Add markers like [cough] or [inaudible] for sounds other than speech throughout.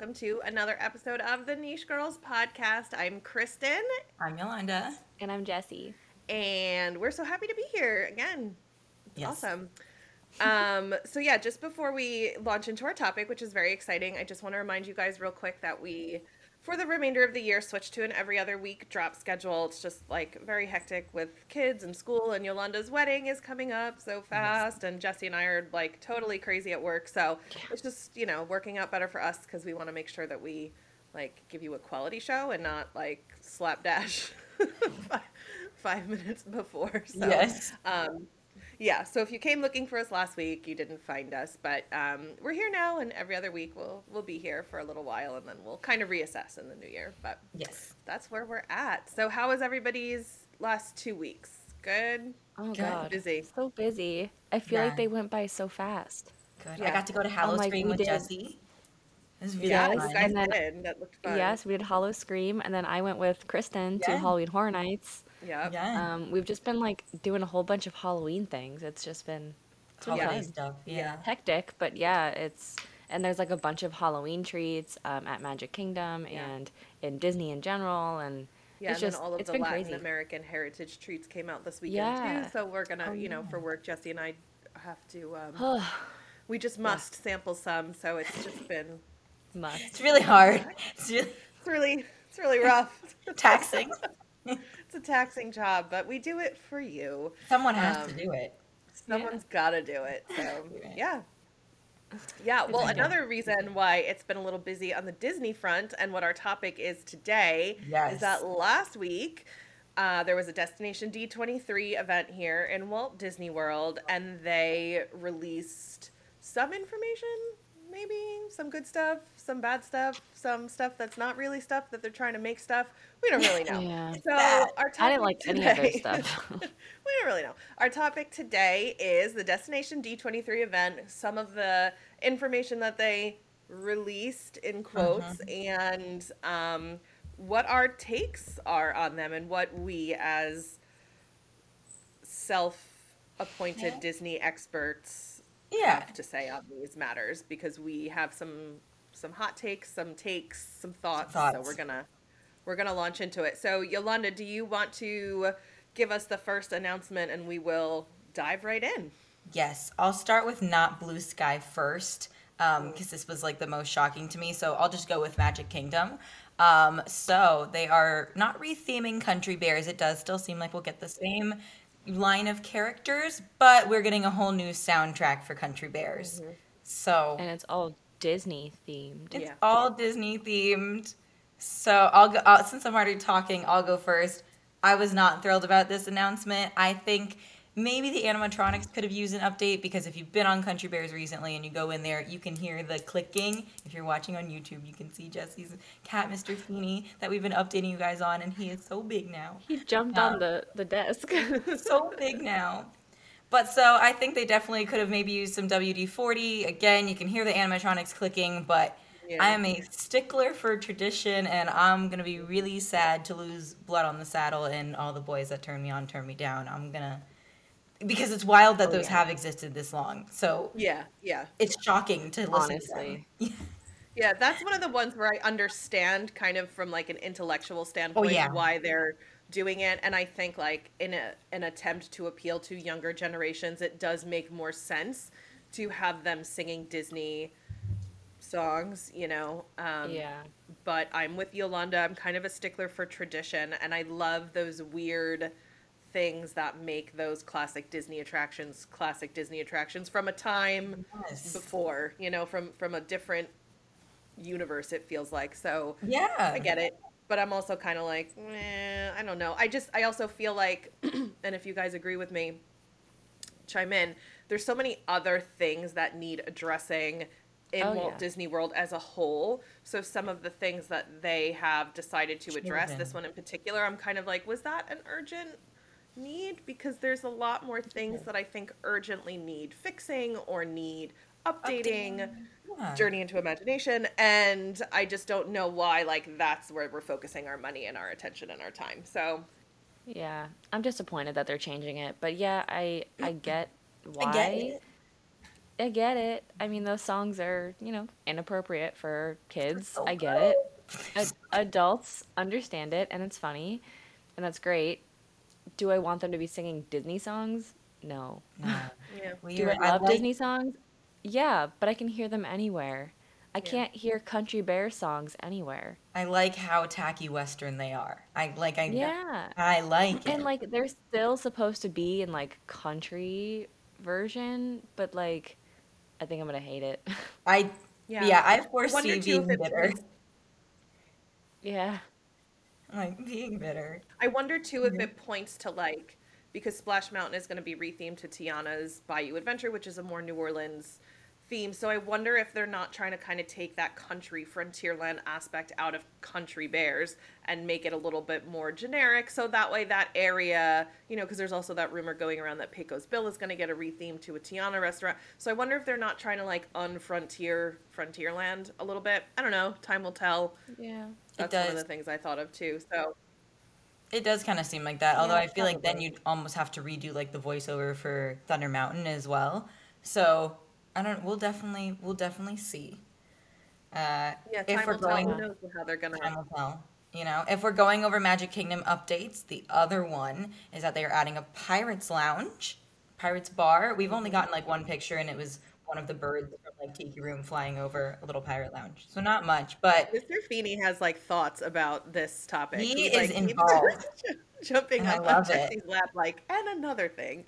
everyone, and welcome to another episode of the Niche Girls podcast. I'm Kristen. I'm Yolanda. And I'm Jessie. And we're so happy to be here again. It's Yes. awesome. Um, [laughs] so, yeah, just before we launch into our topic, which is very exciting, I just want to remind you guys real quick that we, for the remainder of the year, switch to an every other week drop schedule. It's just like very hectic with kids and school, and Yolanda's wedding is coming up so fast, and Jesse and I are like totally crazy at work. So, it's just, you know, working out better for us because we want to make sure that we like give you a quality show and not like slapdash [laughs] five, five minutes before. So, Yes. um, yeah, so if you came looking for us last week, you didn't find us, but um, we're here now, and every other week we'll we'll be here for a little while, and then we'll kind of reassess in the new year. But Yes. that's where we're at. So how was everybody's last two weeks? Good. Oh Good. god. Busy. So busy. I feel Yeah. like they went by so fast. Good. Yeah. I got to go to Hallow like, Scream we with did- Jesse. Really Yes, fun. and then- That looked fun. Yes, we did Howl-O-Scream and then I went with Kristen to Halloween Horror Nights. Yep. Yeah. Um, we've just been like doing a whole bunch of Halloween things. It's just been it's been Holiday fun. stuff. Yeah. hectic, but yeah, it's and there's like a bunch of Halloween treats um, at Magic Kingdom Yeah. and in Disney in general and Yeah, it's and just then all of the Latin crazy. American heritage treats came out this weekend Yeah. too. So we're gonna, Oh, you know, yeah. for work, Jesse and I have to. Um, [sighs] we just must sample some, so it's just been. Must. It's really hard. [laughs] It's really It's really, it's really rough. [laughs] taxing. [laughs] [laughs] It's a taxing job, but we do it for you. Someone has Um, to do it. Someone's got to do it. [laughs] So, yeah. Yeah, well, another reason why it's been a little busy on the Disney front and what our topic is today is that last week uh, there was a Destination D23 event here in Walt Disney World, and they released some information, maybe some good stuff, some bad stuff, some stuff that's not really stuff that they're trying to make stuff. We don't really know. Yeah. So bad. our topic I didn't like any of their today- stuff. [laughs] we don't really know. Our topic today is the Destination D23 event, some of the information that they released in quotes, and um, what our takes are on them, and what we as self appointed Yeah. Disney experts Yeah. to say on these matters because we have some some hot takes, some takes, some thoughts. So thoughts. we're gonna we're gonna launch into it. So Yolanda, do you want to give us the first announcement and we will dive right in? Yes. I'll start with not Blue Sky first because this was like the most shocking to me. So I'll just go with Magic Kingdom. Um, so they are not retheming Country Bears. It does still seem like we'll get the same line of characters, but we're getting a whole new soundtrack for Country Bears. So and it's all Disney themed. It's Yeah. all Disney themed. So I'll go. Uh, since I'm already talking, I'll go first. I was not thrilled about this announcement. I think maybe the animatronics could have used an update because if you've been on Country Bears recently and you go in there, you can hear the clicking. If you're watching on YouTube, you can see Jesse's cat, Mr. Feeney, that we've been updating you guys on, and he is so big now He jumped Um, on the, the desk. [laughs] so big now. But so I think they definitely could have maybe used some WD 40. Again, you can hear the animatronics clicking, but Yeah. I am a stickler for tradition and I'm going to be really sad to lose blood on the saddle and all the boys that turn me on turn me down. I'm going to. Because it's wild that Oh, those yeah. have existed this long. So Yeah, yeah. it's shocking to listen Honestly. [laughs] to. Yeah, that's one of the ones where I understand kind of from like an intellectual standpoint yeah. why they're doing it and I think like in a an attempt to appeal to younger generations it does make more sense to have them singing Disney songs, you know. Um yeah. but I'm with Yolanda. I'm kind of a stickler for tradition, and I love those weird things that make those classic Disney attractions classic Disney attractions from a time Yes. before, you know, from from a different universe. It feels like so. Yeah. I get it, but I'm also kind of like, eh, I don't know. I just I also feel like, [clears throat] and if you guys agree with me, chime in. There's so many other things that need addressing in Oh, Walt yeah. Disney World as a whole. So some of the things that they have decided to address, this one in particular, I'm kind of like, was that an urgent need? Because there's a lot more things that I think urgently need fixing or need updating. Yeah. Journey into Imagination, and I just don't know why. Like that's where we're focusing our money and our attention and our time. So Yeah. I'm disappointed that they're changing it. But yeah, I I [clears throat] get why. I get it. I get it. I mean, those songs are, you know, inappropriate for kids. so I get it. Ad- adults understand it and it's funny and that's great. Do I want them to be singing Disney songs? No. No. [laughs] Yeah. We Do are- I love like- Disney songs? Yeah, but I can hear them anywhere. I Yeah. can't hear Country Bear songs anywhere. I like how tacky Western they are. I like. I Yeah. I like it. And like they're still supposed to be in like country version, but like I think I'm gonna hate it. I Yeah. yeah. I wonder, foresee too, being if bitter. yeah. Like being bitter. I wonder too if it points to like because Splash Mountain is going to be rethemed to Tiana's Bayou Adventure, which is a more New Orleans theme. So I wonder if they're not trying to kind of take that country frontierland aspect out of Country Bears and make it a little bit more generic. So that way, that area, you know, because there's also that rumor going around that Pecos Bill is going to get a retheme to a Tiana restaurant. So I wonder if they're not trying to like unfrontier Frontierland a little bit. I don't know. Time will tell. Yeah. That's one of the things I thought of too. So It does kind of seem like that. Although Yeah, I feel like then you'd almost have to redo like the voiceover for Thunder Mountain as well. So I don't. We'll definitely. We'll definitely see. Uh, yeah, if time we're will tell. going, knows how they're gonna. time will tell. You know, if we're going over Magic Kingdom updates, the other one is that they are adding a Pirates Lounge, Pirates Bar. We've only gotten like one picture, and it was one of the birds from like Tiki Room flying over a little pirate lounge. So not much, but Mr. Feeney has like thoughts about this topic. He He's, is like, [laughs] involved. jumping And up on. Jesse's [laughs] lap, like, and another thing.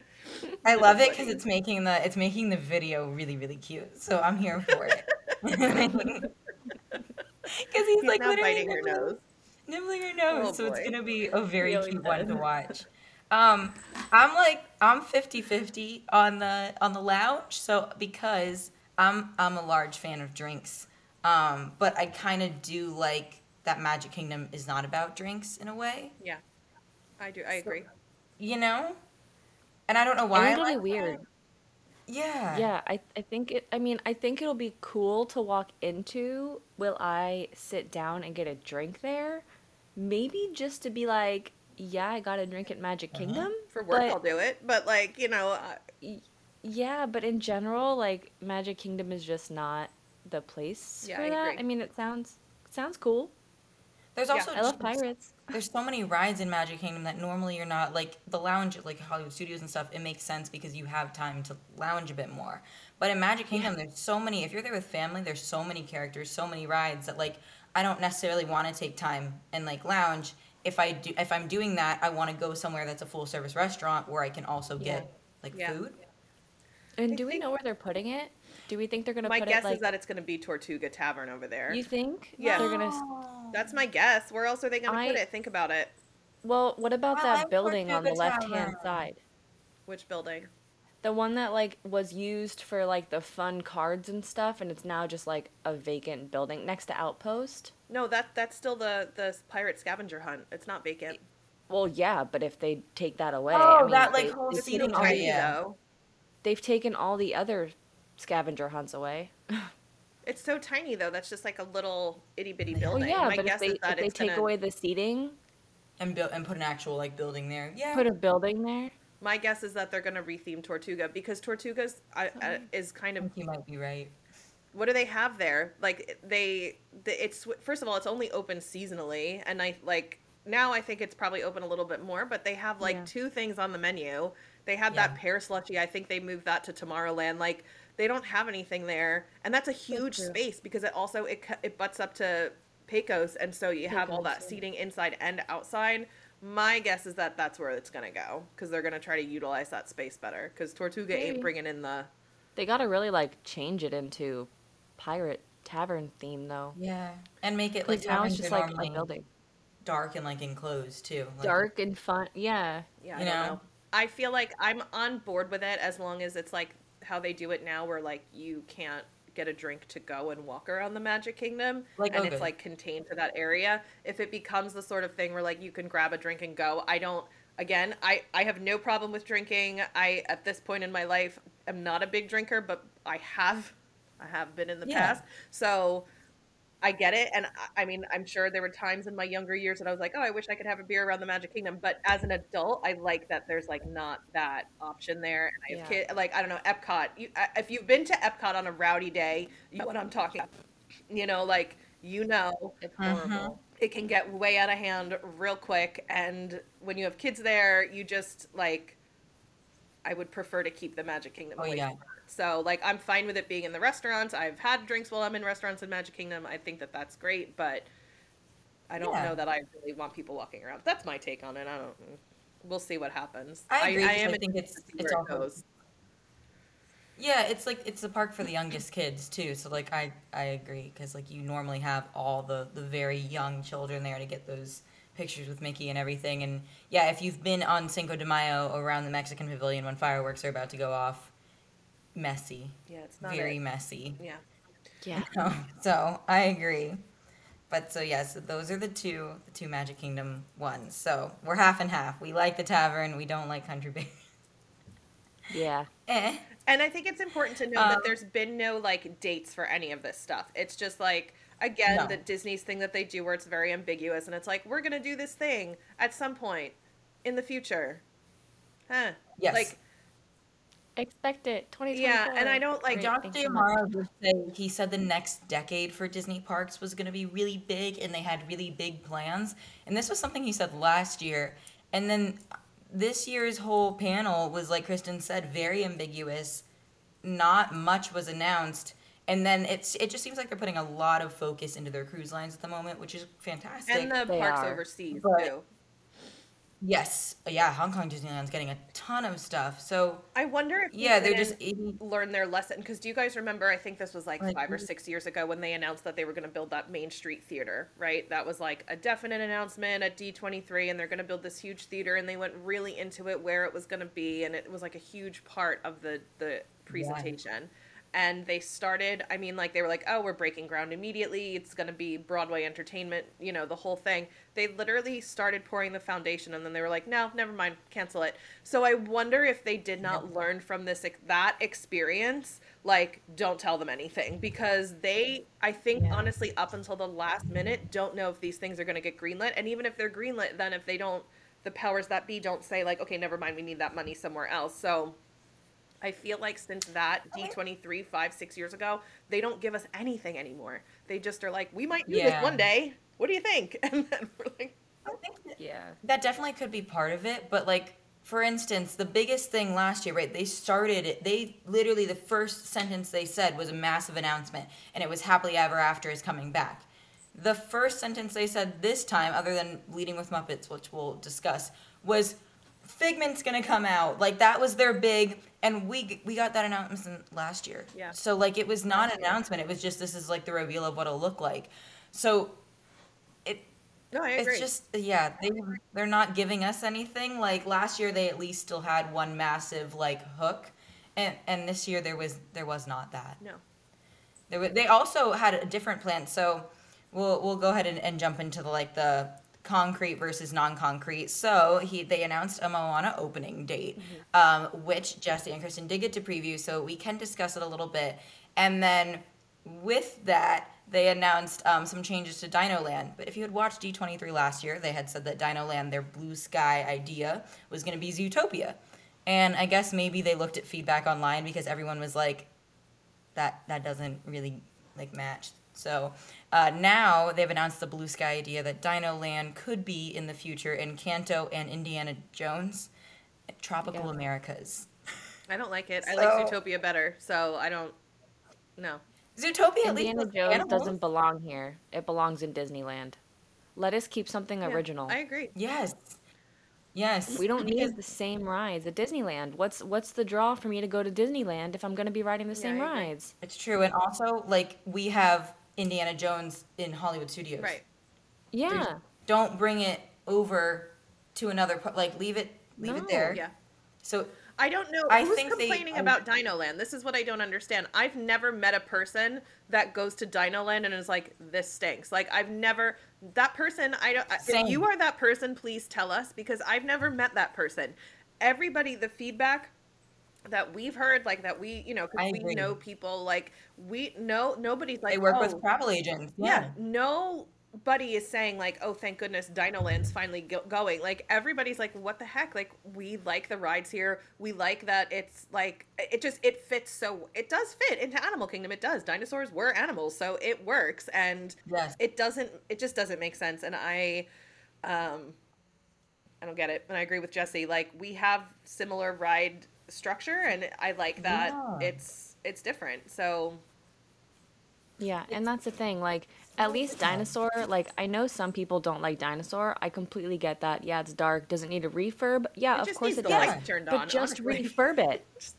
I love it because it's making the it's making the video really really cute. So I'm here for it. [laughs] [laughs] Because he's, He's like biting her nibbling, nose. nibbling her nose. Oh, so it's gonna be a very Really cute one to watch. Um, I'm like I'm 50-50 on the on the lounge. So because I'm I'm a large fan of drinks, um, but I kind of do like that Magic Kingdom is not about drinks in a way, Yeah, I do. I agree. you know. And I don't know why. I It'll be like that. weird. Yeah. Yeah, I, I think it I mean, I think it'll be cool to walk into. Will I sit down and get a drink there? Maybe just to be like, yeah, I got a drink at Magic Uh-huh. Kingdom. For work, but- I'll do it. But like, you know, uh, Yeah, but in general, like Magic Kingdom is just not the place Yeah, for I that. agree. I mean, it sounds sounds cool. There's Yeah, also I love pirates. There's so many rides in Magic Kingdom that normally you're not like the lounge at like Hollywood Studios and stuff. It makes sense because you have time to lounge a bit more. But in Magic Kingdom, there's so many. If you're there with family, there's so many characters, so many rides that like I don't necessarily want to take time and like lounge. If I do, if I'm doing that, I want to go somewhere that's a full service restaurant where I can also Yeah. get like Yeah. food. And I do we know where they're putting it? Do we think they're gonna my put guess it like? is that it's going to be Tortuga Tavern over there. you think? Yeah. They're gonna. S- Oh. That's my guess. Where else are they going to put I- it? Think about it. Well, what about I that like building on the Tortuga left hand Tavern. side? Which building? The one that like was used for like the fun cards and stuff, and it's now just like a vacant building next to Outpost. No, that that's still the the pirate scavenger hunt. It's not vacant. Well, yeah, but if they take that away, Oh, I mean, that, like, they, whole they've, It's seating still taken all, tiny area. though. they've taken all the other scavenger hunts away. [laughs] It's so tiny though. That's just like a little itty bitty building. Well, yeah, my but if guess they is if that they it's take gonna, away the seating, and build and put an actual like building there. Yeah. put a building there. My guess is that they're going to retheme Tortuga because Tortuga's uh, uh, is kind I of think you might be right. what do they have there? Like they, the, it's first of all, it's only open seasonally, and I like now I think it's probably open a little bit more. But they have like Yeah. two things on the menu. They have Yeah. that pear slushy. I think they moved that to Tomorrowland. Like they don't have anything there, and that's a huge true. space because it also it it butts up to Pecos, and so you have all that yeah. seating inside and outside. My guess is that that's where it's gonna go because they're gonna try to utilize that space better because Tortuga Maybe. ain't bringing in the They gotta really like change it into pirate tavern theme though. Yeah, and make it like Because now it's just are like normally a building, dark and like enclosed too. Like, dark and fun. Yeah, Yeah, You I don't know? know. I feel like I'm on board with it as long as it's like how they do it now, where like you can't get a drink to go and walk around the Magic Kingdom, Like and Oga. it's like contained to that area. If it becomes the sort of thing where like you can grab a drink and go, I don't. Again, I I have no problem with drinking. I at this point in my life am not a big drinker, but I have I have been in the Yeah. past. So I get it, and I, I mean, I'm sure there were times in my younger years that I was like, "Oh, I wish I could have a beer around the Magic Kingdom." But as an adult, I like that there's like not that option there. And I have Yeah. kid, like I don't know, Epcot. You, if you've been to Epcot on a rowdy day, you know what I'm talking. about. You know, like you know, It's Mhm. horrible. it can get way out of hand real quick, and when you have kids there, you just like. I would prefer to keep the Magic Kingdom Oh, away yeah. So, like, I'm fine with it being in the restaurants. I've had drinks while I'm in restaurants in Magic Kingdom. I think that that's great, but I don't Yeah. know that I really want people walking around. That's my take on it. I don't. We'll see what happens. I agree, 'cause I am think it's- it's it goes. Yeah, it's like it's a park for the youngest kids too. So like I I agree because like you normally have all the the very young children there to get those pictures with Mickey and everything. And yeah, if you've been on Cinco de Mayo around the Mexican Pavilion when fireworks are about to go off, messy, Yeah, it's not very it. messy. Yeah. Yeah. [laughs] so I agree. But so yes, those are the two the two Magic Kingdom ones. So we're half and half. We like the tavern. We don't like Country Bear. [laughs] Yeah. [laughs] eh. And I think it's important to know Um, that there's been no like dates for any of this stuff. It's just like again No. the Disney's thing that they do where it's very ambiguous and it's like we're gonna do this thing at some point in the future. Huh. Yes. Like Expect it. 2024. yeah, and I don't like Great, Josh thanks. D'Amaro say he said the next decade for Disney parks was going to be really big, and they had really big plans. And this was something he said last year. And then this year's whole panel was, like Kristen said, very ambiguous. Not much was announced. And then it's it just seems like they're putting a lot of focus into their cruise lines at the moment, which is fantastic. and the They parks are. overseas But- too. Yes, yeah, Hong Kong Disneyland's getting a ton of stuff. So I wonder if yeah, they're just learn their lesson because do you guys remember i think this was like Like, five or six years ago when they announced that they were going to build that main street theater right? That was like a definite announcement at d23 and they're going to build this huge theater and they went really into it where it was going to be and it was like a huge part of the the presentation and they started i mean like they were like oh we're breaking ground immediately. It's going to be broadway entertainment you know the whole thing. They literally started pouring the foundation and then they were like no never mind. Cancel it. So i wonder if they did not learn from this that experience like don't tell them anything. Because they i think Yeah. honestly up until the last minute don't know if these things are going to get greenlit. And even if they're greenlit then if they don't the powers that be don't say like okay never mind. We need that money somewhere else. So I feel like since that D23 five, six years ago, they don't give us anything anymore. They just are like, we might do Yeah. this one day. What do you think? [laughs] And then we're like, I think that Yeah. That definitely could be part of it, but like for instance, the biggest thing last year, right? They started it. They literally the first sentence they said was a massive announcement, and it was "Happily Ever After" is coming back. The first sentence they said this time, other than leading with Muppets, which we'll discuss, was Figment's gonna come out. Like that was their big, and we we got that announcement last year. Yeah. So like it was not an announcement. It was just this is like the reveal of what it'll look like. So it no, I agree. it's just yeah, they they're not giving us anything. Like last year, they at least still had one massive like hook, and and this year there was there was not that. no. There was, they also had a different plan. So we'll we'll go ahead and, and jump into the like the concrete versus non-concrete. So he they announced a Moana opening date, um, which Jesse and Kristen did get to preview, so we can discuss it a little bit. And then with that, they announced um, some changes to Dino Land. But if you had watched D23 last year, they had said that Dino Land, their blue sky idea, was going to be Zootopia. And I guess maybe they looked at feedback online because everyone was like, that that doesn't really like match. So uh, now they've announced the blue sky idea that Dino Land could be in the future Encanto and Indiana Jones, tropical Yeah. Americas. I don't like it. I like Zootopia better. So I don't, no. Zootopia at least Indiana Jones animals. doesn't belong here. It belongs in Disneyland. Let us keep something Yeah, original. I agree. Yes. Yes. we don't because- need the same rides at Disneyland. What's what's the draw for me to go to Disneyland if I'm going to be riding the Yeah, same rides? It's true, and also like we have Indiana Jones in Hollywood Studios. Right. Yeah. Don't bring it over to another part. Like leave it, leave No. it there. Yeah. So I don't know I who's think complaining I- about Dino Land. This is what I don't understand. I've never met a person that goes to Dino Land and is like, "This stinks." Like I've never that person. I don't. I- Same. If you are that person, please tell us because I've never met that person. Everybody, the feedback that we've heard, like that we, you know, because we know people, like we know nobody's like They work oh, with travel agents. yeah, Yeah. nobody is saying like, oh, thank goodness Dino Land's finally go- going. Like everybody's like, what the heck? Like we like the rides here. We like that it's like it just it fits so it does fit into Animal Kingdom. It does. Dinosaurs were animals, so it works, and Yes. it doesn't. It just doesn't make sense. And I, um, I don't get it. And I agree with Jesse. Like we have similar ride structure, and I like that Yeah. it's it's different. So Yeah, and that's the thing. Like, at least dinosaur. Like, I know some people don't like dinosaur. I completely get that. Yeah, it's dark. Doesn't need a refurb? Yeah, it of just course needs it the does. light turned But on. just honestly. refurb it. [laughs]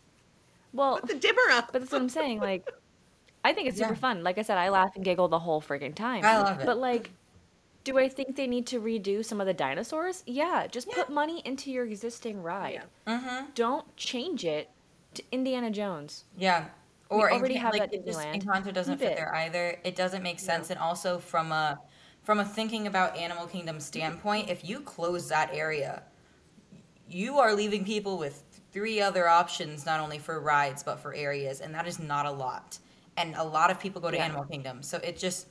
Well, Put the dimmer up. but that's what I'm saying. Like, I think it's super Yeah. fun. Like I said, I laugh and giggle the whole freaking time. I love it. But like, do I think they need to redo some of the dinosaurs? Yeah, just Yeah. put money into your existing ride. Yeah. Mm-hmm. Don't change it to Indiana Jones. Yeah. Or already Encan- have like, that it just, Encanto doesn't Keep fit it. there either. It doesn't make sense. And also from a from a thinking about Animal Kingdom standpoint, if you close that area, you are leaving people with three other options, not only for rides but for areas, and that is not a lot. And a lot of people go to Yeah. Animal Kingdom, so it just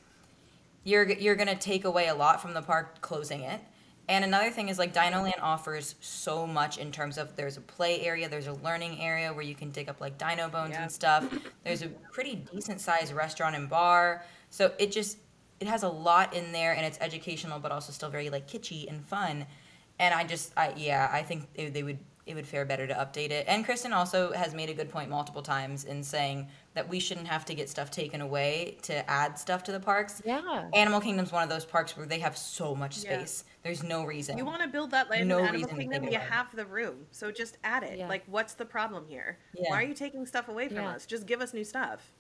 you're you're gonna take away a lot from the park closing it. And another thing is like Dino Land offers so much in terms of there's a play area, there's a learning area where you can dig up like dino bones Yeah. and stuff. There's a pretty decent sized restaurant and bar. So it just it has a lot in there and it's educational but also still very like kitschy and fun. And I just I yeah, I think they, they would it would fare better to update it. And Kristen also has made a good point multiple times in saying that we shouldn't have to get stuff taken away to add stuff to the parks. Yeah. Animal Kingdom's one of those parks where they have so much space. Yeah. space. There's no reason. You want to build that land No in Animal reason to Kingdom, take you have the room. So just add it. Yeah. Like, what's the problem here? Yeah. Why are you taking stuff away from Yeah. us? Just give us new stuff.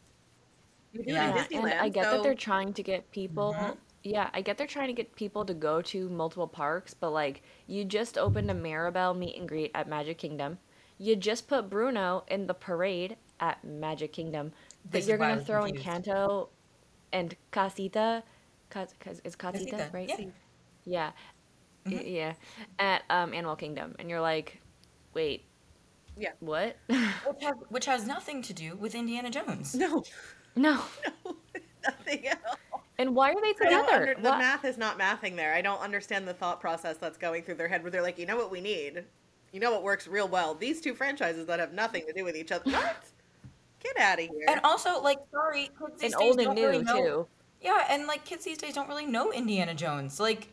You do Yeah. Yeah, in and I get so that they're trying to get people. Mhm. Yeah, I get they're trying to get people to go to multiple parks, but like you just opened a Mirabel meet and greet at Magic Kingdom. You just put Bruno in the parade at Magic Kingdom, but This you're why I gonna was throw confused. Encanto and Casita, Cas, Cas, is Casita, Casita, right? yeah. Yeah, Y- Mhm. yeah, at um, Animal Kingdom, and you're like, wait, Yeah. what? [laughs] which, has, which has nothing to do with Indiana Jones. no, no, [laughs] no, [laughs] nothing else. And why are they together? under, the Why- math is not mathing there. I don't understand the thought process that's going through their head where they're like, you know what we need? You know what works real well? These two franchises that have nothing to do with each other. What? Get out of here. And also, like, sorry, kids these and days old and don't new really know. too. Yeah, and like kids these days don't really know Indiana Jones. Like,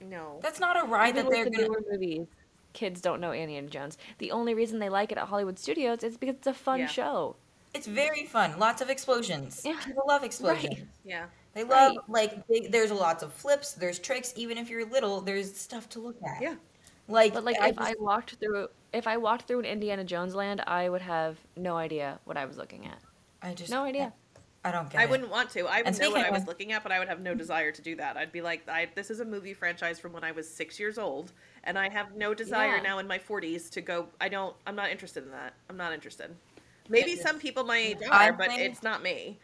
no. that's not a ride Even that they're with the gonna. newer movies, kids don't know Indiana Jones. The only reason they like it at Hollywood Studios is because it's a fun Yeah. show. It's very fun. Lots of explosions. Yeah. People love explosions. Right. Yeah. They love Right. like they, there's lots of flips. There's tricks. Even if you're little, there's stuff to look at. Yeah. Like, But like, I if I walked through, if I walked through an Indiana Jones land, I would have no idea what I was looking at. I just No idea. I don't get I it. wouldn't want to. I would know what I was looking at, but I would have no desire to do that. I'd be like, I, this is a movie franchise from when I was six years old, and I have no desire Yeah. now in my 40s to go. I don't. I'm not interested in that. I'm not interested. Maybe some people my age I are, but think- it's not me.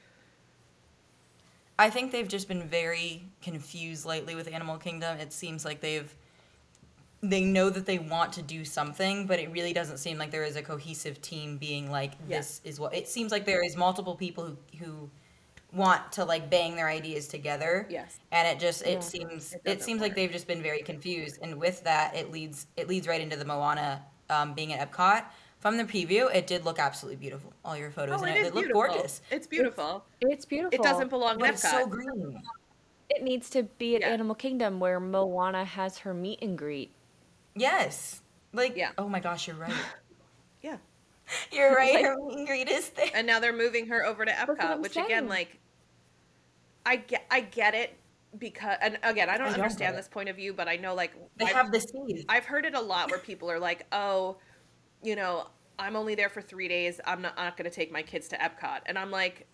I think they've just been very confused lately with Animal Kingdom. It seems like they've they know that they want to do something, but it really doesn't seem like there is a cohesive team being like Yeah. this is what it seems like there is multiple people who who want to like bang their ideas together. Yes. And it just it Yeah. seems It it, seems like they've just been very confused and with that it leads it leads right into the Moana um, being at Epcot. From the preview, it did look absolutely beautiful. All your photos Oh, in it it, is it looked gorgeous. It's beautiful. It's beautiful. It doesn't belong in But it's so Epcot. green. It needs to be at Yeah. Animal Kingdom where Moana has her meet and greet. Yes. Like, Yeah. oh my gosh, you're right. [laughs] Yeah. You're right. Like- her meet and greet is there. And now they're moving her over to Epcot, I'm which again, like, I get, I get it because, and again, I don't I understand this point of view, but I know, like, They I've- have the seed. I've heard it a lot where people are like, "Oh, you know, I'm only there for three days. I'm not, not going to take my kids to Epcot." And I'm like,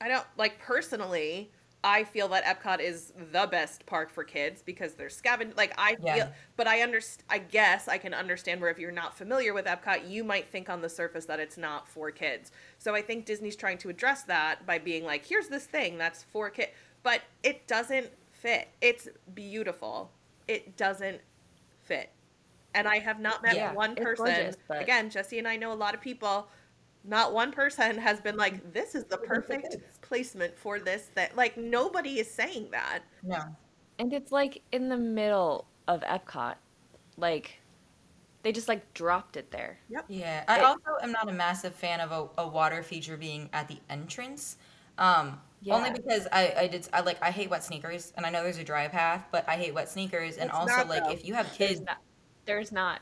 I don't like personally. I feel that Epcot is the best park for kids because they're scavenging. Like I Yeah. feel, but I understand. I guess I can understand where if you're not familiar with Epcot, you might think on the surface that it's not for kids. So I think Disney's trying to address that by being like, "Here's this thing that's for kids," but it doesn't fit. It's beautiful. It doesn't fit. And I have not met Yeah, one person. gorgeous, but- Again, Jesse and I know a lot of people. Not one person has been like, "This is the perfect placement for this." That like nobody is saying that. No. And it's like in the middle of Epcot. Like they just like dropped it there. Yeah, I It- also am not a massive fan of a, a water feature being at the entrance. Um, Only because I, I did I like I hate wet sneakers and I know there's a dry path, but I hate wet sneakers and It's also not, like though. if you have kids not there's not.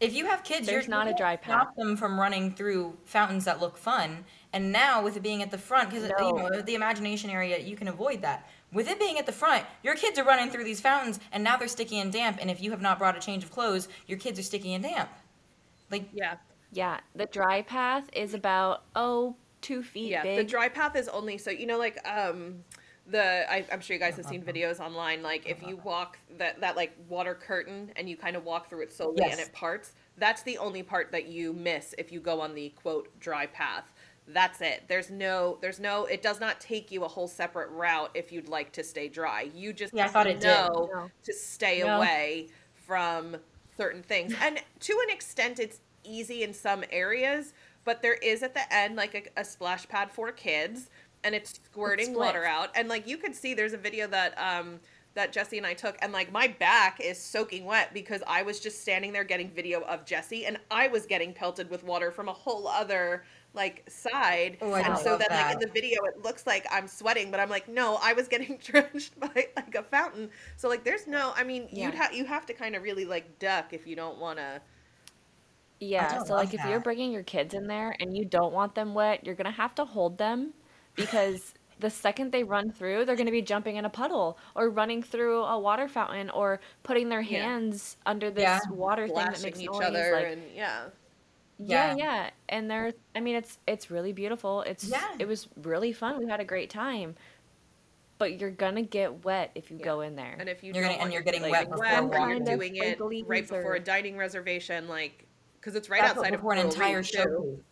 if you have kids There's you're not a dry can't stop them from running through fountains that look fun. And now with it being at the front because you know the imagination area you can avoid that. With it being at the front, your kids are running through these fountains and now they're sticky and damp and if you have not brought a change of clothes, your kids are sticky and damp. Like Yeah. Yeah, the dry path is about oh two feet Yeah, big. the dry path is only so you know, like um, the I, I'm sure you guys have seen uh-huh. videos online. Like if you walk that that like water curtain and you kind of walk through it slowly and it parts. That's the only part that you miss if you go on the quote dry path. That's it. There's no, there's no. It does not take you a whole separate route if you'd like to stay dry. You just Yeah, I thought it know No. to stay No. away from certain things. And to an extent, it's easy in some areas, but there is at the end like a, a splash pad for kids, and it's squirting splits. water out. And like you could see, there's a video that um that Jesse and I took, and like my back is soaking wet because I was just standing there getting video of Jesse, and I was getting pelted with water from a whole other like side. Oh, I and don't so love then like in the video it looks like I'm sweating, but I'm like, no, I was getting [laughs] drenched by like a fountain. So like there's no I mean Yeah. you'd have you have to kind of really like duck if you don't wanna Yeah, so like love if you're bringing your kids in there and you don't want them wet, you're gonna have to hold them because the second they run through, they're gonna be jumping in a puddle or running through a water fountain or putting their Yeah. hands under this Yeah. water thing that makes each noise. other like, and yeah. yeah, Yeah. yeah, and there's, I mean, it's it's really beautiful. It's Yeah. it was really fun. We had a great time, but you're gonna get wet if you Yeah. go in there. And if you You're don't gonna- and you're getting like, wet before wet, Some you're kind of doing it squiggly right before or- a dining reservation, like because it's right that's outside of before an entire show. too.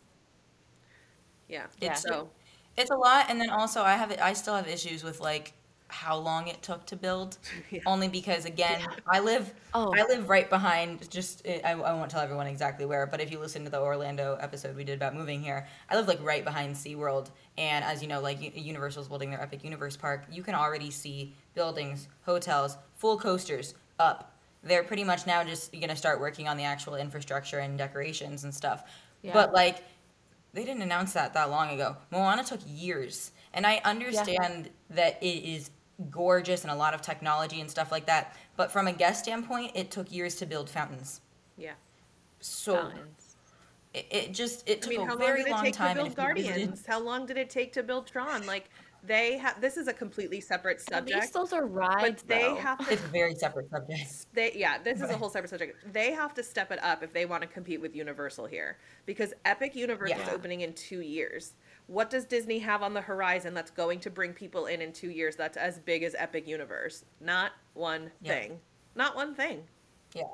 Yeah. Yeah. So It's a lot, and then also I have I still have issues with like how long it took to build. [laughs] Yeah. Only because again, I live Oh. I live right behind. Just eh, I, I won't tell everyone exactly where, but if you listen to the Orlando episode we did about moving here, I live like right behind SeaWorld, and as you know, like Universal's building their Epic Universe park, you can already see buildings, hotels, full coasters up. They're pretty much now just gonna start working on the actual infrastructure and decorations and stuff. Yeah. But like they didn't announce that that long ago. Moana took years, and I understand that it is gorgeous and a lot of technology and stuff like that. But from a guest standpoint, it took years to build fountains. yeah. So Fountains. it, it just it I took mean, a long very long to time. build and if you visited- Guardians? How long did it take to build Tron? Like they have. This is a completely separate At least subject, those are rides, but they though. have to it's a very separate subject. [laughs] they yeah this is a whole separate subject they have to step it up if they want to compete with universal here because epic universe is opening in two years what does disney have on the horizon that's going to bring people in in two years that's as big as epic universe not one Yeah. thing not one thing Yeah.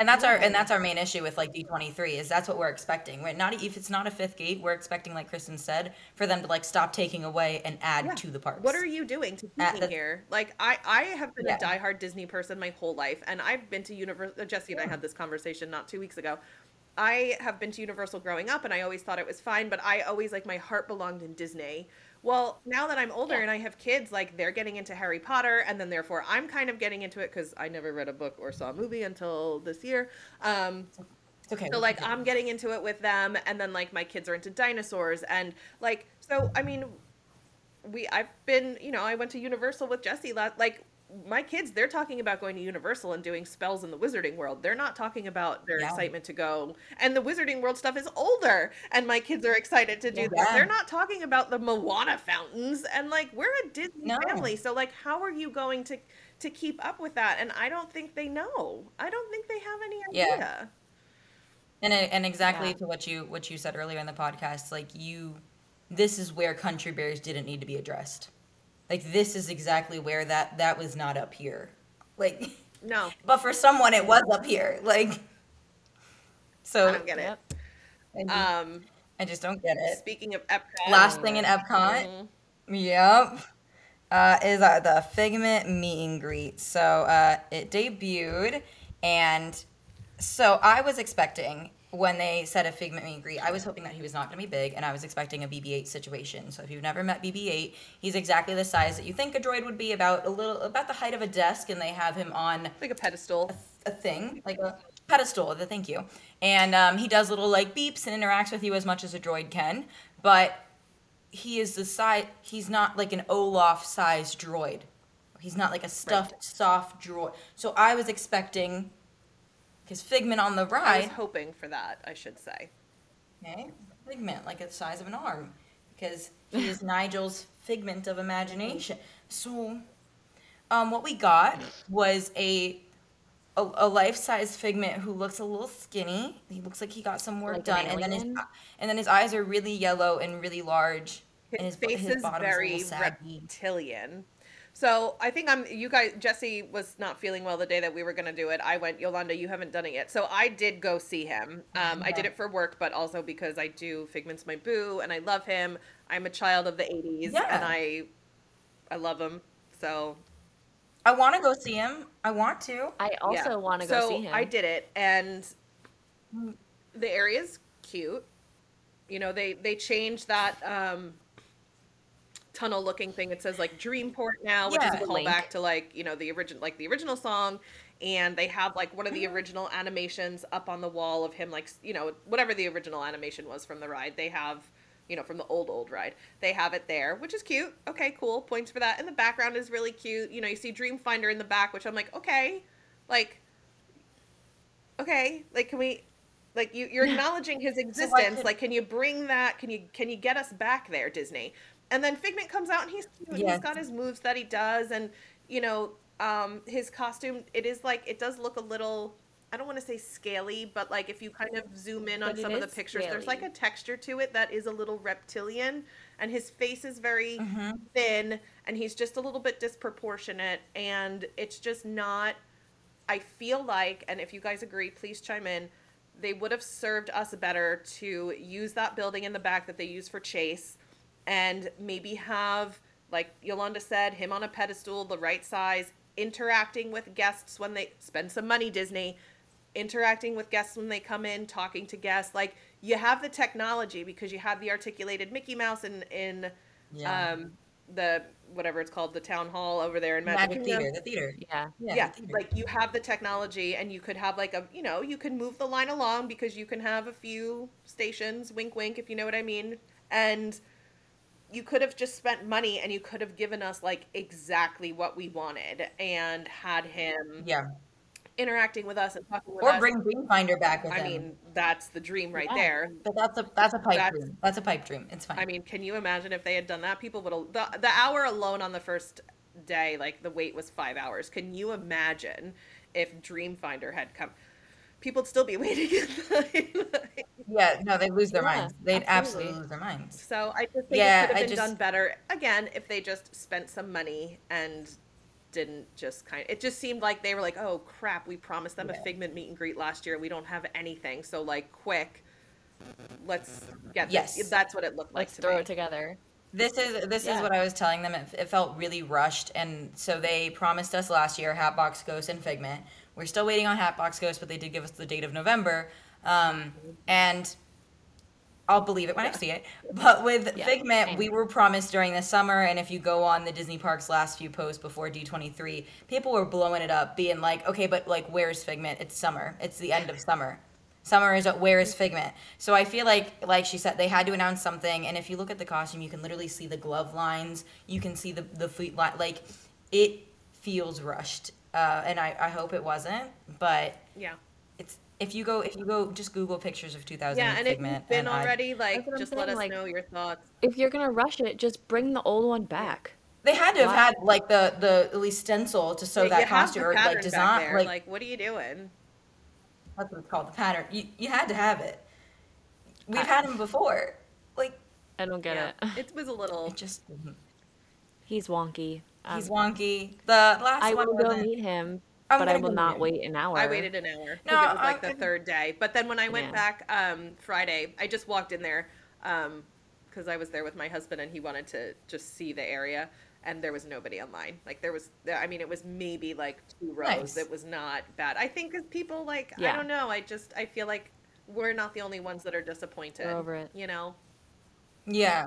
And that's our and that's our main issue with like D23 is that's what we're expecting. Right? Not if it's not a fifth gate, we're expecting like Kristen said for them to like stop taking away and add Yeah. to the parks. what are you doing to keep Uh, me that's- here like i i have been Yeah. a diehard disney person my whole life and i've been to universal jesse and i had this conversation not two weeks ago I have been to Universal growing up and I always thought it was fine, but I always like my heart belonged in Disney. Well, now that I'm older Yeah. and I have kids, like they're getting into Harry Potter, and then therefore I'm kind of getting into it because I never read a book or saw a movie until this year. Um, okay. so like do I'm getting into it with them, and then like my kids are into dinosaurs, and like so I mean, we I've been you know I went to Universal with Jesse last like my kids they're talking about going to Universal and doing spells in the Wizarding World. They're not talking about their Yeah. excitement to go, and the Wizarding World stuff is older, and my kids are excited to do that. They're not talking about the Moana fountains, and like we're a Disney No. family, so like how are you going to to keep up with that? And I don't think they know. I don't think they have any idea Yeah. And uh, and exactly Yeah. to what you what you said earlier in the podcast, like you, this is where country bears didn't need to be addressed. Like this is exactly where that that was not up here. Like, No, [laughs] but for someone it was up here. Like, so I don't get it. Yep. I, just, Um, I just don't get it. speaking of Epcot, Last thing in Epcot, Mhm. Yep. Uh, is uh, the Figment meet and greet. So uh, it debuted, and So I was expecting when they said a Figment meet and greet, I was hoping that he was not going to be big, and I was expecting a BB-8 situation. So if you've never met BB-8, he's exactly the size that you think a droid would be, about a little, about the height of a desk, and they have him on Like a pedestal. a thing, like a pedestal. The thank you, and um, he does little like beeps and interacts with you as much as a droid can. But he is the size. He's not like an Olaf sized droid. He's not like a stuffed soft droid. So I was expecting his Figment on the I was hoping for that, I should say. Okay, Figment like the size of an arm, because he is Nigel's figment of imagination. So, um, what we got was a a, a life-size figment who looks a little skinny. He looks like he got some work Like done, an and then his and then his eyes are really yellow and really large, and His his, face his is bottom's a very little saggy. reptilian. So I think I'm. You guys, Jesse was not feeling well the day that we were going to do it. I went, Yolanda, you haven't done it yet. So I did go see him. Um, I did it for work, but also because I do Figment's my boo, and I love him. I'm a child of the '80s, Yeah. and I, I love him. So I want to go see him. I want to. I also yeah. want to go so see him. I did it, and the area's cute. You know, they they changed that um, tunnel looking thing. It says like Dreamport now, which Yeah. is a Link. callback to like you know the original like the original song. And they have like one of the mm-hmm. original animations up on the wall of him, like you know whatever the original animation was from the ride. They have you know from the old old ride. They have it there, which is cute. Okay, cool. Points for that. And the background is really cute. You know, you see Dreamfinder in the back, which I'm like, okay, like okay like can we like you you're acknowledging his existence could- like can you bring that can you can you get us back there disney and then figment comes out and he's cute and he's Yes. got his moves that he does and you know um his costume it is like it does look a little i don't want to say scaly but like if you kind of zoom in on But some of the pictures there's like a texture to it that is a little reptilian and his face is very Mm-hmm. thin and he's just a little bit disproportionate and it's just not I feel like, and if you guys agree, please chime in. They would have served us better to use that building in the back that they use for Chase and maybe have, like Yolanda said, him on a pedestal, the right size, interacting with guests when they spend some money, Disney, interacting with guests when they come in, talking to guests. Like you have the technology because you have the articulated Mickey Mouse in, in Yeah. um, the whatever it's called, the town hall over there in Magic, Magic Theater, the theater. yeah. Yeah, yeah, the theater. like you have the technology and you could have like a you know you can move the line along because you can have a few stations wink wink if you know what i mean and you could have just spent money and you could have given us like exactly what we wanted and had him yeah. interacting with us and talking with Or us bring Dreamfinder back with i him. mean that's the dream right Yeah. there But that's a that's a pipe That's- dream. That's a pipe dream. It's fine. I mean, can you imagine if they had done that? People would have the, the hour alone on the first day, like the wait was five hours. Can you imagine if Dreamfinder had come? People'd still be [laughs] waiting in line. yeah, no, they lose their Yeah, minds. They'd absolutely. absolutely. lose their minds. so I just think Yeah, it could I have been just- done better. Again, if they just spent some money and didn't just kind of, it just seemed like they were like, oh crap, we promised them Yeah. a Figment meet and greet last year. We don't have anything. So like, quick, let's get Yes. this. That's what it looked like Let's to throw me. it together. This is this is what I was telling them. It, it felt really rushed, and so they promised us last year Hatbox Ghost and Figment. We're still waiting on Hatbox Ghost, but they did give us the date of November, um, and I'll believe it when I see it. But with Yeah, Figment, we were promised during the summer, and if you go on the Disney Parks last few posts before D23, people were blowing it up, being like, "Okay, but like, where's Figment? It's summer. It's the end of summer." Summer is where is Figment? So I feel like, like she said, they had to announce something. And if you look at the costume, you can literally see the glove lines. You can see the the feet line. Like, it feels rushed. Uh, and I, I hope it wasn't. But Yeah. it's if you go if you go just Google pictures of 2000 Yeah, and if Figment. you've been and I- already, like, That's what I'm just let us like- know your thoughts. If you're gonna rush it, just bring the old one back. they had to have Why? had like the the at least stencil to sew Yeah, that costume or pattern like back design there. like, Like, what are you doing? that's what it's called the pattern. You you had to have it. We've had them before. Like I don't get yeah, it. [laughs] it was a little. it just He's wonky. Um, he's wonky. The last I one will go wasn't- meet him, I'm but I gonna will go not meet him. wait an hour. I waited an hour. 'cause No, it was like I- the third day. But then when I went Yeah. back um, Friday, I just walked in there because I was there with my husband and he wanted to just see the area. and there was nobody online. Like there was, I mean, it was maybe like two rows. Nice. It was not bad. I think because people like, I Yeah. don't know. I just, I feel like we're not the only ones that are disappointed. We're over it. You know, Yeah.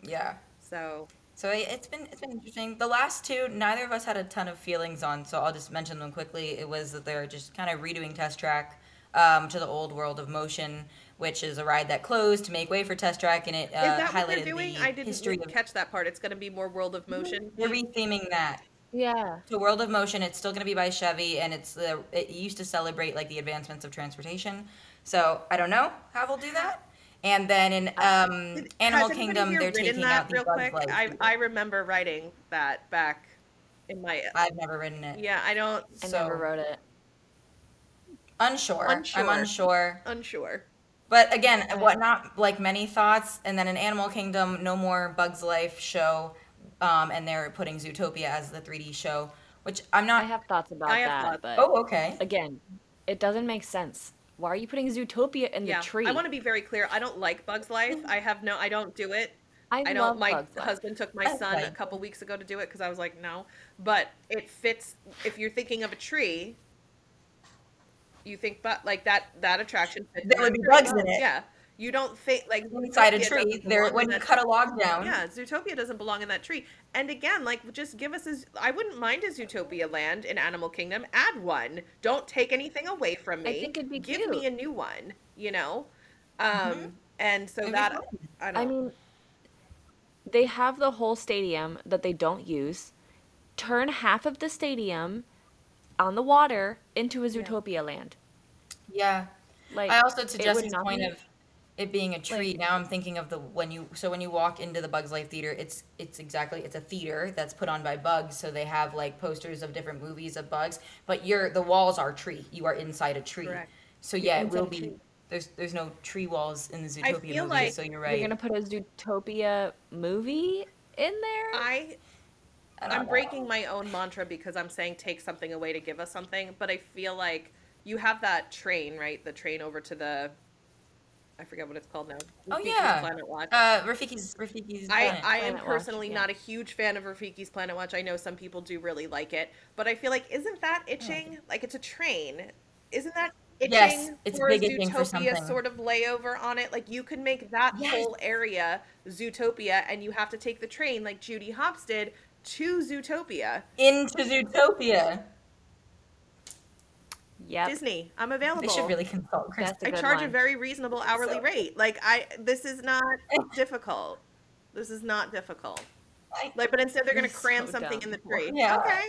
Yeah. so So it- it's been it's been interesting. The last two, neither of us had a ton of feelings on, so I'll just mention them quickly. It was that they're just kind of redoing Test Track um, to the old World of Motion, which is a ride that closed to make way for Test Track, and it uh, is that what highlighted they're doing? the I didn't history of. catch that part. It's going to be more World of Motion. They're retheming that. Yeah. To World of Motion, it's still going to be by Chevy, and it's the it used to celebrate like the advancements of transportation. So I don't know how they'll do that. And then in um, Did- Animal Kingdom, they're taking that out the real Bug's quick. Life. I. I remember writing that back in my. I've never written it. Yeah, I don't. I So- never wrote it. Unsure. Unsure. I'm unsure. Unsure. But again, what not like many thoughts, and then in Animal Kingdom, no more Bugs Life show, um, and they're putting Zootopia as the 3D show, which I'm not. I have thoughts about I have that, thoughts. but oh, okay. again, it doesn't make sense. Why are you putting Zootopia in yeah, the tree? I want to be very clear. I don't like Bugs Life. I have no. I don't do it. I, I love don't. My Bugs Life. husband took my That's son a couple weeks ago to do it because I was like, no. But it fits. If you're thinking of a tree, you think, but like that that attraction. Fits There would be tree. bugs in it. Yeah, you don't think like Inside a tree, there when you that cut a log down. Yeah, Zootopia doesn't belong in that tree. And again, like, just give us a. I wouldn't mind a Zootopia land in Animal Kingdom. Add one. Don't take anything away from me. I think it'd be give cute. me a new one. You know, um, and so It'd that. I don't. I mean, they have the whole stadium that they don't use. Turn half of the stadium on the water into a Zootopia land. Yeah. Like I also, it to would Jessie's point be- of it being a tree, now I'm thinking of the when you so when you walk into the Bugs Life Theater, it's it's exactly it's a theater that's put on by Bugs, so they have like posters of different movies of Bugs, but you're the walls are tree. You are inside a tree. Correct. So yeah, it will be. tree. There's there's no tree walls in the I Zootopia feel movie, like so you're right. You're gonna put a Zootopia movie in there. I I'm know. breaking my own mantra because I'm saying take something away to give us something, but I feel like you have that train, right? The train over to the I forget what it's called now. Oh, yeah. Planet Watch. Uh, Rafiki's Rafiki's. I, Planet. I am Planet Watch, personally yeah. not a huge fan of Rafiki's Planet Watch. I know some people do really like it, but I feel like isn't that itching? Like it's a train. Isn't that itching Yes, it's for big itching for something. sort of layover on it? Like you could make that Yes. whole area Zootopia and you have to take the train like Judy Hopps did to Zootopia. into Zootopia. Yep. Disney, I'm available. They should really consult Chris. That's a I good charge a very reasonable hourly So- rate. Like I this is not [laughs] difficult. This is not difficult. Like but instead they're going to cram so something dumb. in the tree. Yeah. Okay.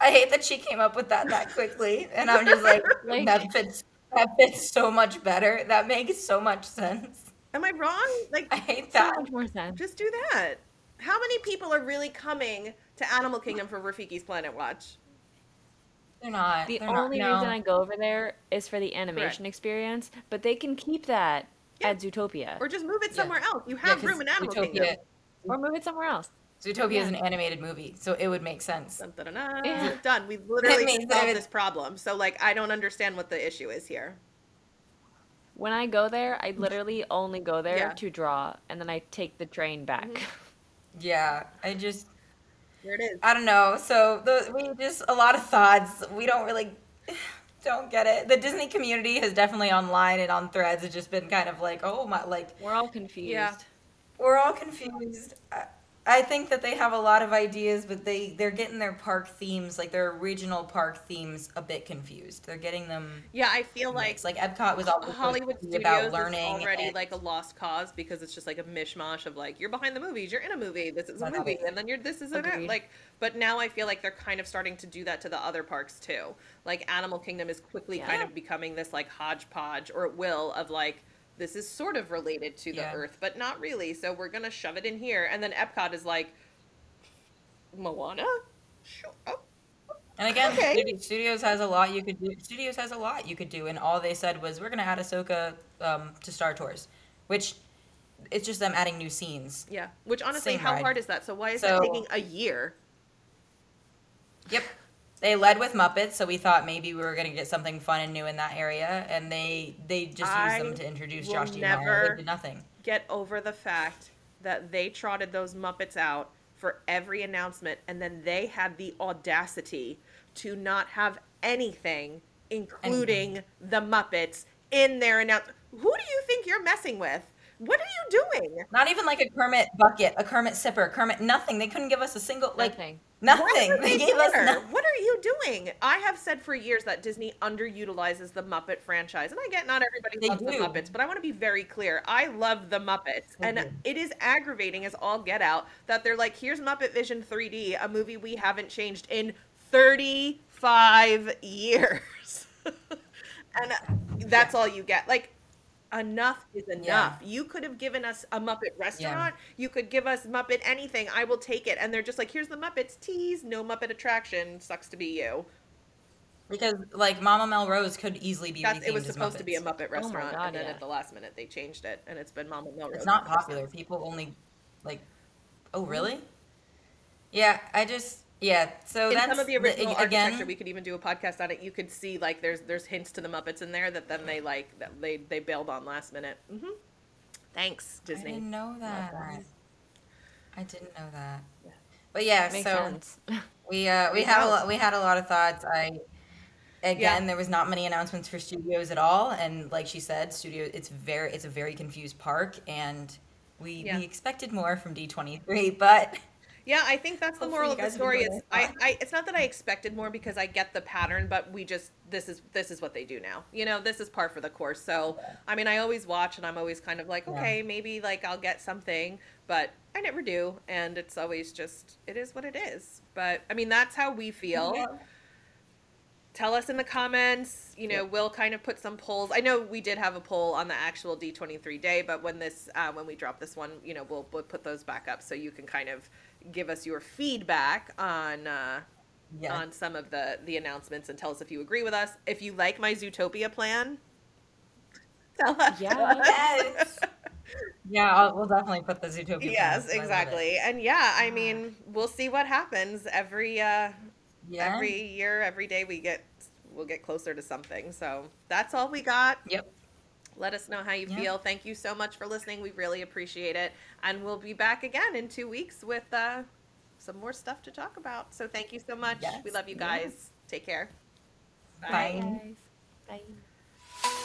I hate that she came up with that that quickly, and I'm just like, [laughs] Like- that fits. That fits so much better. That makes so much sense. Am I wrong? Like, I hate so that. much more sense. just do that. How many people are really coming to Animal Kingdom for Rafiki's Planet Watch? They're not. The they're only not, no. reason I go over there is for the animation experience, but they can keep that Yeah. at Zootopia Or just move it Yeah. somewhere else. You Yeah, room in Animal Zootopia, Kingdom. or move it somewhere else. Zootopia is an animated movie, so it would make sense. Dun, dun, dun, dun. Yeah. Done. We've literally solved it- this problem. So, like, I don't understand what the issue is here. When I go there, I literally only go there Yeah. to draw, and then I take the train back. Mm-hmm. [laughs] Yeah, I just, Here it is. I don't know. So the, we just a lot of thoughts. We don't really [sighs] don't get it. The Disney community has definitely online and on threads has just been kind of like, oh my, like We're all confused. Yeah. we're all confused. I, I think that they have a lot of ideas, but they they're getting their park themes, like their original park themes, a bit confused. They're getting them. Yeah, I feel like mixed. like Epcot was always Hollywood Studios about learning. already and- like a lost cause because it's just like a mishmash of like you're behind the movies, you're in a movie, this is a movie, and then you're this is a Agreed. like. But now I feel like they're kind of starting to do that to the other parks too. Like Animal Kingdom is quickly Yeah. kind of becoming this like hodgepodge, or it will of like this is sort of related to the Yeah. Earth, but not really. So we're gonna shove it in here, and then Epcot is like Moana. Sure. Oh, And again, Okay. Studios has a lot you could do. Studios has a lot you could do, and all they said was we're gonna add Ahsoka um, to Star Tours, which it's just them adding new scenes. yeah. Which honestly, Same how ride. hard is that? So why is So- that taking a year? Yep. They led with Muppets, so we thought maybe we were gonna get something fun and new in that area, and they they just I used them to introduce Josh Duhamel. They did nothing. get over the fact that they trotted those Muppets out for every announcement, and then they had the audacity to not have anything, including the Muppets, in their announcement. Who do you think you're messing with? What are you doing? Not even like a Kermit bucket, a Kermit sipper, Kermit nothing. They couldn't give us a single like Nothing. nothing. Why would [laughs] They gave us nothing. What are you doing? I have said for years that Disney underutilizes the Muppet franchise, and I get not everybody They loves the. Muppets, but I want to be very clear. I love the Muppets, They and do. it is aggravating as all get out that they're like, "Here's Muppet Vision 3D, a movie we haven't changed in 35 years," [laughs] and that's all you get. Like. Enough is enough. You could have given us a Muppet restaurant. You could give us Muppet anything. I will take it. And they're just like, here's the Muppets. Tease, no Muppet attraction. Sucks to be you. Because like Mama Melrose could easily be That's, it was supposed to be a Muppet oh restaurant, God, and then yeah. at the last minute they changed it, and it's been Mama Melrose. It's not popular. People only like. Oh hmm? really? Yeah, I just yeah. So In that's some of the the- original again. architecture, we could even do a podcast on it. You could see like there's there's hints to the Muppets in there that then they like that they they bailed on last minute. Mm-hmm. Thanks I Disney. didn't know that. that. I didn't know that. But yeah, Makes so sense. [laughs] we uh we It had a lot, we had a lot of thoughts. I again Yeah. there was not many announcements for studios at all, and like she said, studio it's very it's a very confused park, and we Yeah. we expected more from D twenty three, but Yeah, I think that's the Hopefully moral of the story. Is. I, I it's not that I expected more because I get the pattern, but we just this is this is what they do now. You know, this is par for the course. So I mean, I always watch and I'm always kind of like, Yeah. okay, maybe like I'll get something, but I never do, and it's always just it is what it is. But I mean, that's how we feel. Yeah. Tell us in the comments. You know, we'll kind of put some polls. I know we did have a poll on the actual D23 day, but when this uh, when we drop this one, you know, we'll we'll put those back up so you can kind of give us your feedback on uh, yeah. on some of the the announcements and tell us if you agree with us. If you like my Zootopia plan, tell us. Yeah. Yes. [laughs] yeah, I'll, we'll definitely put the Zootopia. Yes, plans. I love it. exactly. And yeah, I mean, we'll see what happens every uh Yeah. every year, every day we get we'll get closer to something. So, that's all we got. Yep. Let us know how you Yeah. feel. Thank you so much for listening. We really appreciate it. And we'll be back again in 2 weeks with uh some more stuff to talk about. So, thank you so much. Yes. We love you Yeah. guys. Take care. Bye. Guys. Bye.